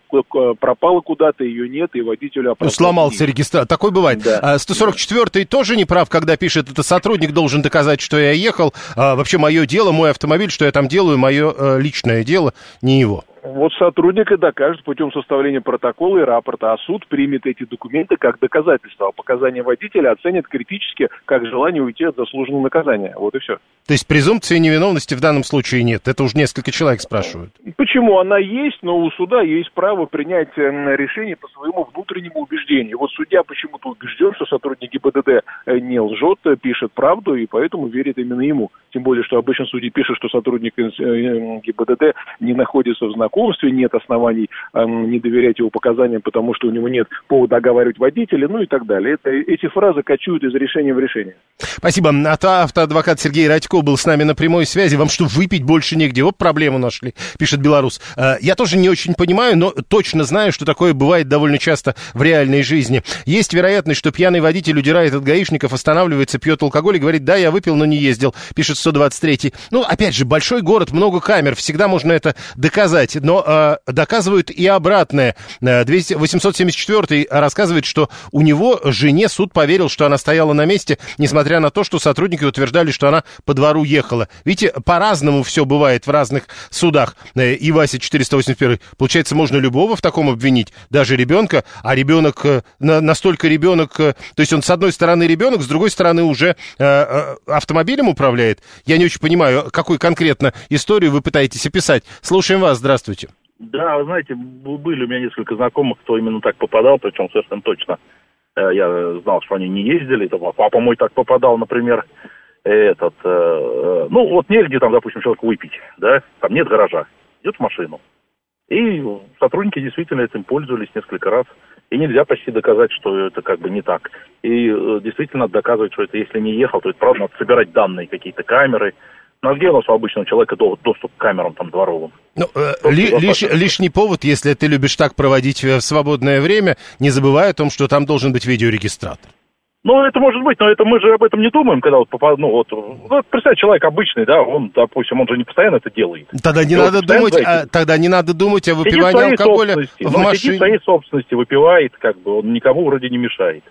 пропала куда-то, ее нет, и водителю ну, Сломался регистратор. Такой бывает. Да. 144-й а, тоже не прав, когда пишет, это сотрудник должен доказать, что я ехал. А, вообще, мое дело, мой автомобиль, что я там делаю, мое э, личное дело, не его. Вот сотрудник и докажет путем составления протокола и рапорта, а суд примет эти документы как доказательство, а показания водителя оценит критически как желание уйти от заслуженного наказания. Вот и все. То есть презумпции невиновности в данном случае нет? Это уже несколько человек спрашивают. Почему? Она есть, но у суда есть право принять решение по своему внутреннему убеждению. Вот судья почему-то убежден, что сотрудник ГИБДД э, не лжет, э, пишет правду, и поэтому верит именно ему. Тем более, что обычно судьи пишут, что сотрудник ГИБДД не находится в знакомстве, нет оснований не доверять его показаниям, потому что у него нет повода оговаривать водителя, ну и так далее. Это, эти фразы кочуют из решения в решение. Спасибо. Автоадвокат Сергей Радько был с нами на прямой связи. Вам что, выпить больше негде? Вот проблему нашли, пишет белорус. Э, я тоже не очень понимаю, но точно знаю, что такое бывает довольно часто в реальной жизни. Есть вероятность, что пьяный водитель удирает от гаишников, останавливается, пьет алкоголь и говорит, да, я выпил, но не ездил, пишет 123-й. Ну, опять же, большой город, много камер, всегда можно это доказать. Но э, доказывают и обратное. 874-й э, рассказывает, что у него жене суд поверил, что она стояла на месте, несмотря на то, что сотрудники утверждали, что она по двору ехала. Видите, по-разному все бывает в разных судах. Э, и Вася 481. Получается, можно любого в таком обвинить, даже ребенка, а ребенок, э, настолько ребенок, то есть он с одной стороны ребенок, с другой стороны уже автомобилем управляет. Я не очень понимаю, какую конкретно историю вы пытаетесь описать. Слушаем вас, здравствуйте. Да, вы знаете, были у меня несколько знакомых, кто именно так попадал, причем совершенно точно. Я знал, что они не ездили. Там, папа мой так попадал, например, этот, э, э, ну, вот негде там, допустим, человеку выпить, да, там нет гаража, идет в машину. И сотрудники действительно этим пользовались несколько раз. И нельзя почти доказать, что это как бы не так. И э, действительно доказывать, что это если не ехал, то это правда надо собирать данные, какие-то камеры. Ну а где у нас у обычного человека доступ к камерам там дворовым? Ну, э, ли, лиш, лишний повод, если ты любишь так проводить в свободное время, не забывай о том, что там должен быть видеорегистратор. Ну, это может быть, но это мы же об этом не думаем, когда вот попад... ну вот, вот представь, человек обычный, да, он, допустим, он же не постоянно это делает. Тогда не И надо думать, а, тогда не надо думать о выпивании алкоголя собственности, в ну, сидит в машине. своей собственности, выпивает, как бы, он никому вроде не мешает.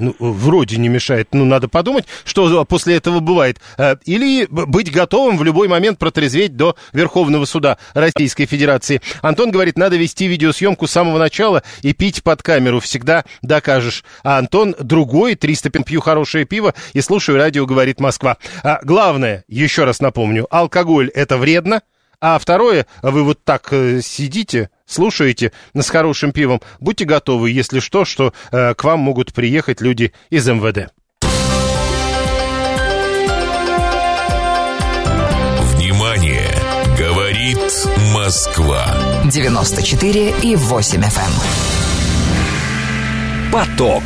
Ну, вроде не мешает. Ну, надо подумать, что после этого бывает. Э, Или быть готовым в любой момент протрезветь до Верховного суда Российской Федерации. Антон говорит, надо вести видеосъемку с самого начала и пить под камеру. Всегда докажешь. А Антон другой, 300 пин- пью хорошее пиво и слушаю радио, говорит Москва. А главное, еще раз напомню, алкоголь это вредно. А второе, вы вот так э, сидите, слушаете с хорошим пивом, будьте готовы, если что, что э, к вам могут приехать люди из МВД. Внимание! Говорит Москва. 94 и 8 FM. Поток.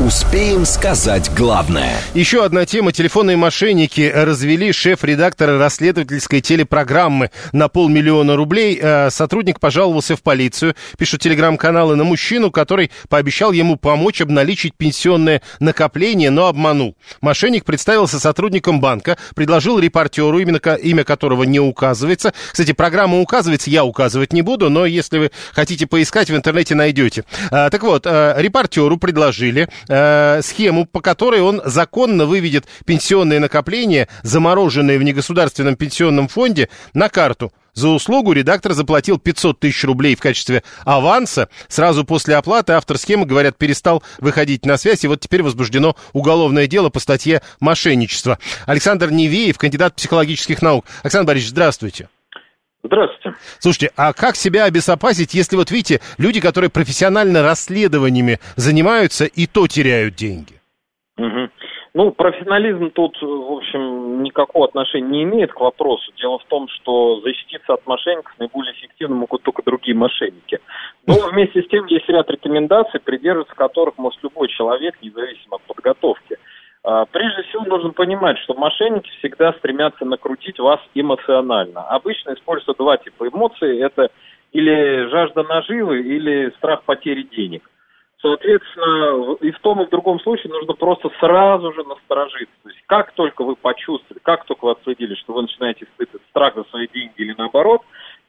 Успеем сказать главное. Еще одна тема. Телефонные мошенники развели шеф-редактора расследовательской телепрограммы на полмиллиона рублей. Э, Сотрудник пожаловался в полицию, пишут телеграм-каналы, на мужчину, который пообещал ему помочь обналичить пенсионное накопление, но обманул. Мошенник представился сотрудником банка, предложил репортеру, именно имя которого не указывается. Кстати, программа указывается, я указывать не буду, но если вы хотите поискать, в интернете найдете. А, Так вот, э, репортеру предложили э, схему, по которой он законно выведет пенсионные накопления, замороженные в негосударственном пенсионном фонде, на карту. За услугу редактор заплатил 500 тысяч рублей в качестве аванса. Сразу после оплаты автор схемы, говорят, перестал выходить на связь, и вот теперь возбуждено уголовное дело по статье «Мошенничество». Александр Невеев, кандидат психологических наук. Александр Борисович, здравствуйте. Здравствуйте. Слушайте, а как себя обезопасить, если вот видите, люди, которые профессионально расследованиями занимаются, и то теряют деньги? Мгм. Ну, профессионализм тут, э, в общем, никакого отношения не имеет к вопросу. Дело в том, что защититься от мошенников наиболее эффективно могут только другие мошенники. Но <laughs> вместе с тем есть ряд рекомендаций, придерживаться которых может любой человек, независимо от подготовки. А, Прежде всего нужно понимать, что мошенники всегда стремятся накрутить вас эмоционально. Обычно используются два типа эмоций. Это или жажда наживы, или страх потери денег. Соответственно, и в том, и в другом случае нужно просто сразу же насторожиться. То есть как только вы почувствовали, как только вы отследили, что вы начинаете испытывать страх за свои деньги или наоборот,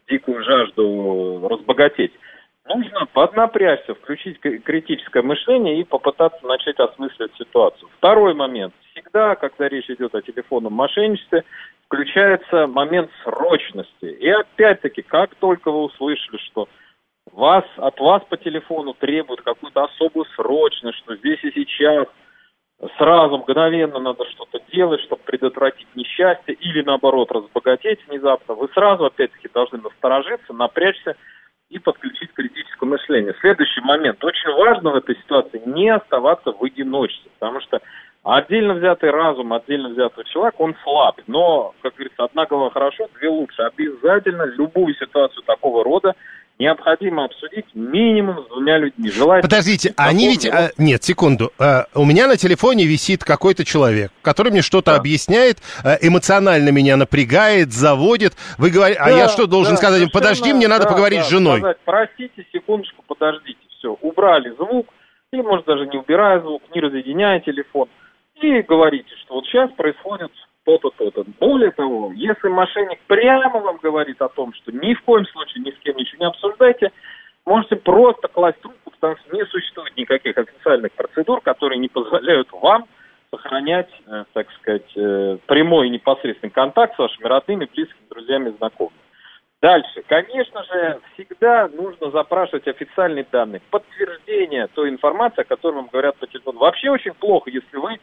дикую жажду разбогатеть, нужно поднапрячься, включить критическое мышление и попытаться начать осмысливать ситуацию. Второй момент. Всегда, когда речь идет о телефонном мошенничестве, включается момент срочности. И опять-таки, как только вы услышали, что вас, от вас по телефону требуют какую-то особую срочность, что здесь и сейчас сразу, мгновенно надо что-то делать, чтобы предотвратить несчастье или, наоборот, разбогатеть внезапно, вы сразу, опять-таки, должны насторожиться, напрячься и подключить критическое мышление. Следующий момент. Очень важно в этой ситуации не оставаться в одиночестве, потому что отдельно взятый разум, отдельно взятый человек, он слаб. Но, как говорится, одна голова хорошо, две лучше. Обязательно любую ситуацию такого рода необходимо обсудить минимум с двумя людьми. Желательно Подождите, они ведь... а, нет, секунду. А, у меня на телефоне висит какой-то человек, который мне что-то Да. объясняет, а, эмоционально меня напрягает, заводит. Вы говорите, а я Да, что, должен да, сказать совершенно, подожди, мне надо да, поговорить да, с женой? сказать, Простите, секундочку, подождите, все. Убрали звук, или, может, даже не убирая звук, не разъединяя телефон, и говорите, что вот сейчас происходит то-то, то-то. Более того, если мошенник прямо вам говорит о том, что ни в коем случае ни с кем ничего не обсуждайте, можете просто класть трубку, потому что не существует никаких официальных процедур, которые не позволяют вам сохранять, э, так сказать, э, прямой и непосредственный контакт с вашими родными, близкими, друзьями, знакомыми. Дальше. Конечно же, всегда нужно запрашивать официальные данные, подтверждение той информации, о которой вам говорят по телефону. Вообще очень плохо, если вы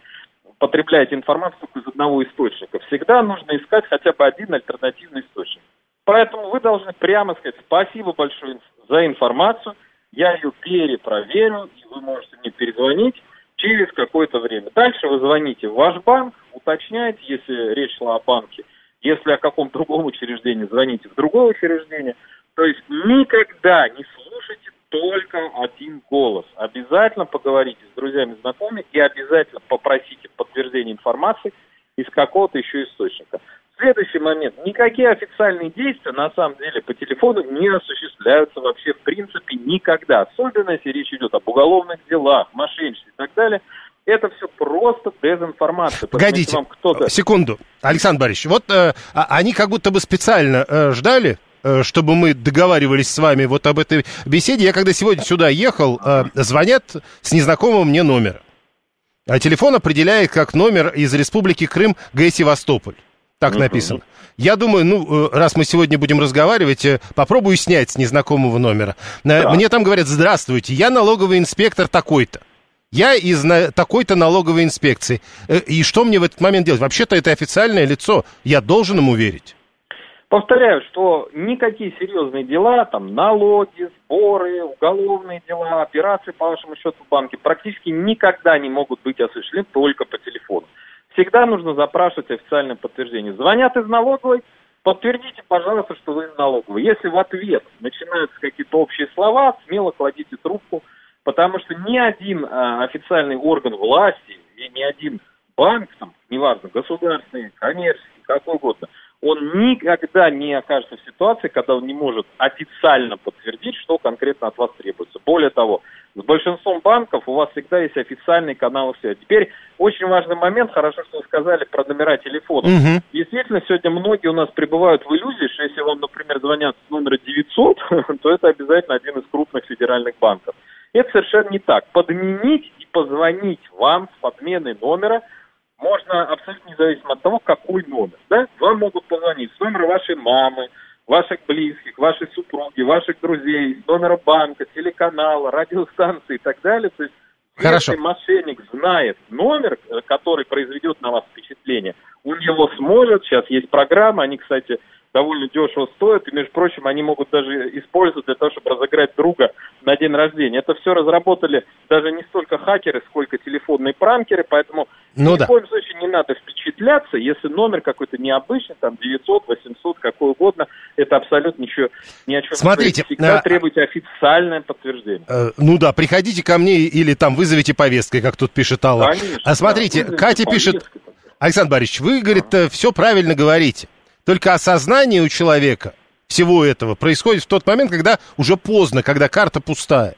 потребляете информацию из одного источника. Всегда нужно искать хотя бы один альтернативный источник. Поэтому вы должны прямо сказать спасибо большое за информацию, я ее перепроверю, и вы можете мне перезвонить через какое-то время. Дальше вы звоните в ваш банк, уточняете, если речь шла о банке, если о каком другом учреждении, звоните в другое учреждение. То есть никогда не слушайте только один голос. Обязательно поговорите с друзьями, знакомыми и обязательно попросите подтверждения информации из какого-то еще источника. Следующий момент. Никакие официальные действия на самом деле по телефону не осуществляются вообще в принципе никогда. Особенно если речь идет об уголовных делах, мошенничестве и так далее. Это все просто дезинформация. Погодите, вам кто-то... секунду. Александр Борисович, вот э, а, они как будто бы специально э, ждали, чтобы мы договаривались с вами вот об этой беседе. Я когда сегодня сюда ехал, э, звонят с незнакомого мне номера. А телефон определяет как номер из Республики Крым Г. Севастополь. Так uh-huh. написано. Я думаю, ну, э, раз мы сегодня будем разговаривать, э, попробую снять с незнакомого номера. Да. Мне там говорят, здравствуйте, я налоговый инспектор такой-то. Я из на... такой-то налоговой инспекции. Э, и что мне в этот момент делать? Вообще-то это официальное лицо. Я должен ему верить. Повторяю, что никакие серьезные дела, там налоги, сборы, уголовные дела, операции по вашему счету в банке практически никогда не могут быть осуществлены только по телефону всегда нужно запрашивать официальное подтверждение. Звонят из налоговой, подтвердите, пожалуйста, что вы из налоговой. Если в ответ начинаются какие-то общие слова, смело кладите трубку, потому что ни один а, официальный орган власти и ни один банк, там, неважно, государственный, коммерческий, какой угодно, он никогда не окажется в ситуации, когда он не может официально подтвердить, что конкретно от вас требуется. Более того, с большинством банков у вас всегда есть официальный канал связи. Теперь очень важный момент, хорошо, что вы сказали про номера телефона. Угу. Действительно, сегодня многие у нас пребывают в иллюзии, что если вам, например, звонят с номера 900, <laughs> то это обязательно один из крупных федеральных банков. Это совершенно не так. Подменить и позвонить вам с подменой номера можно абсолютно независимо от того, какой номер. Вам могут позвонить с номера вашей мамы, ваших близких, вашей супруги, ваших друзей, номера банка, телеканала, радиостанции и так далее. То есть Хорошо. если мошенник знает номер, э, который произведет на вас впечатление, у него сможет, сейчас есть программа, они, кстати, довольно дешево стоят, и, между прочим, они могут даже использовать для того, чтобы разыграть друга на день рождения. Это все разработали даже не столько хакеры, сколько телефонные пранкеры, поэтому ну, ни да. в коем случае не надо впечатляться, если номер какой-то необычный, там 900, 800, какой угодно, это абсолютно ничего, ни о чем Смотрите, не Всегда а... требуйте официальное подтверждение. Э, ну да, приходите ко мне или там вызовите повесткой, как тут пишет Алла. Конечно, а смотрите, да, Катя пишет, Александр Борисович, вы, говорит, а. все правильно говорите. Только осознание у человека всего этого происходит в тот момент, когда уже поздно, когда карта пустая.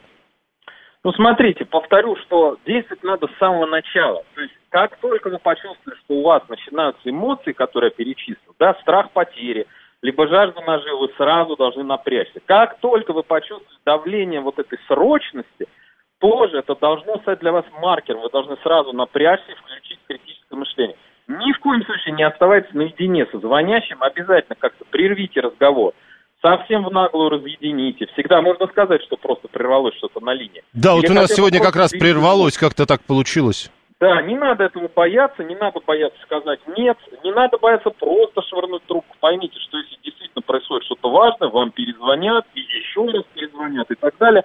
Ну, смотрите, повторю, что действовать надо с самого начала. То есть, как только вы почувствовали, что у вас начинаются эмоции, которые я перечислил, да, страх потери, либо жажда наживы, вы сразу должны напрячься. Как только вы почувствуете давление вот этой срочности, тоже это должно стать для вас маркером. Вы должны сразу напрячься и включить критическое мышление. Ни в коем случае не оставайтесь наедине со звонящим, обязательно как-то прервите разговор. Совсем в наглую разъедините. Всегда можно сказать, что просто прервалось что-то на линии. Да, Или вот у нас сегодня как раз прервалось, как-то так получилось. Да, не надо этого бояться, не надо бояться сказать нет, не надо бояться просто швырнуть трубку. Поймите, что если действительно происходит что-то важное, вам перезвонят и еще раз перезвонят и так далее.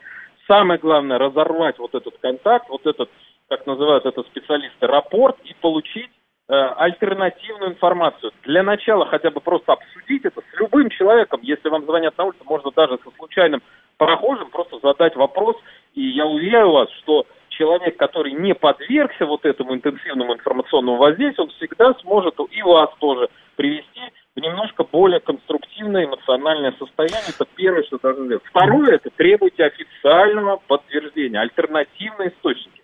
Самое главное разорвать вот этот контакт, вот этот, как называют это специалисты, рапорт и получить Э, альтернативную информацию. Для начала хотя бы просто обсудить это с любым человеком. Если вам звонят на улице, можно даже со случайным прохожим просто задать вопрос. И я уверяю вас, что человек, который не подвергся вот этому интенсивному информационному воздействию, он всегда сможет и вас тоже привести в немножко более конструктивное эмоциональное состояние. Это первое, что должно сделать. Второе, это требуйте официального подтверждения, альтернативные источники.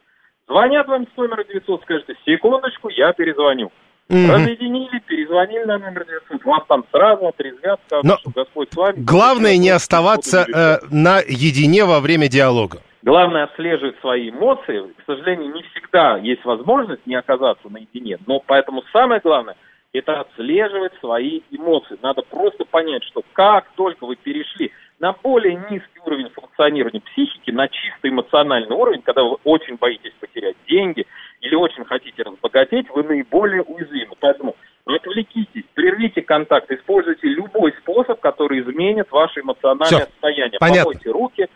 Звонят вам с номера 900, скажете, секундочку, я перезвоню. Mm-hmm. Разъединили, перезвонили на номер 900, вас там сразу отрезвят, скажут, Но что Господь с вами. Главное не оставаться э, наедине во время диалога. Главное отслеживать свои эмоции. К сожалению, не всегда есть возможность не оказаться наедине, но поэтому самое главное – это отслеживать свои эмоции. Надо просто понять, что как только вы перешли на более низкий уровень функционирования психики, на чисто эмоциональный уровень, когда вы очень боитесь потерять деньги или очень хотите разбогатеть, вы наиболее уязвимы. Поэтому отвлекитесь, прервите контакт, используйте любой способ, который изменит ваше эмоциональное Все. состояние. Понятно. Помойте руки,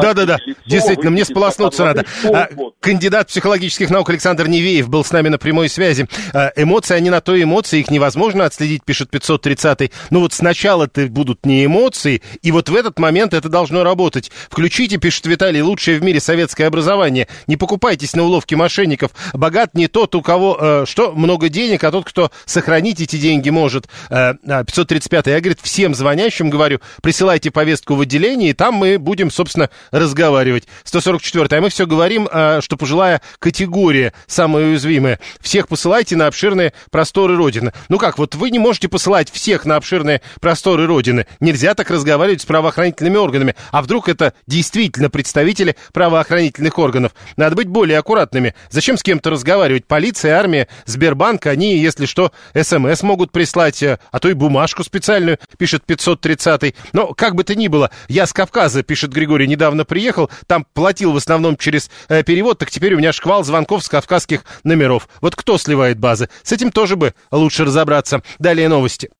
да-да-да, действительно, мне сполоснуться надо. А, кандидат психологических наук Александр Невеев был с нами на прямой связи. А, эмоции, они на то эмоции, их невозможно отследить, пишет 530-й. Ну вот сначала-то будут не эмоции, и вот в этот момент это должно работать. Включите, пишет Виталий, лучшее в мире советское образование. Не покупайтесь на уловки мошенников. Богат не тот, у кого э, что, много денег, а тот, кто сохранить эти деньги может. Э, 535-й, я, говорит, всем звонящим говорю, присылайте повестку в отделение, и там мы будем, собственно, разговаривать. 144 а мы все говорим, а, что пожилая категория самая уязвимая. Всех посылайте на обширные просторы Родины. Ну как, вот вы не можете посылать всех на обширные просторы Родины. Нельзя так разговаривать с правоохранительными органами. А вдруг это действительно представители правоохранительных органов? Надо быть более аккуратными. Зачем с кем-то разговаривать? Полиция, армия, Сбербанк, они, если что, СМС могут прислать, э, а то и бумажку специальную, пишет 530-й. Но как бы то ни было, я с Кавказа, пишет Григорий, недавно приехал, там платил в основном через э, перевод, так теперь у меня шквал звонков с кавказских номеров. Вот кто сливает базы? С этим тоже бы лучше разобраться. Далее новости.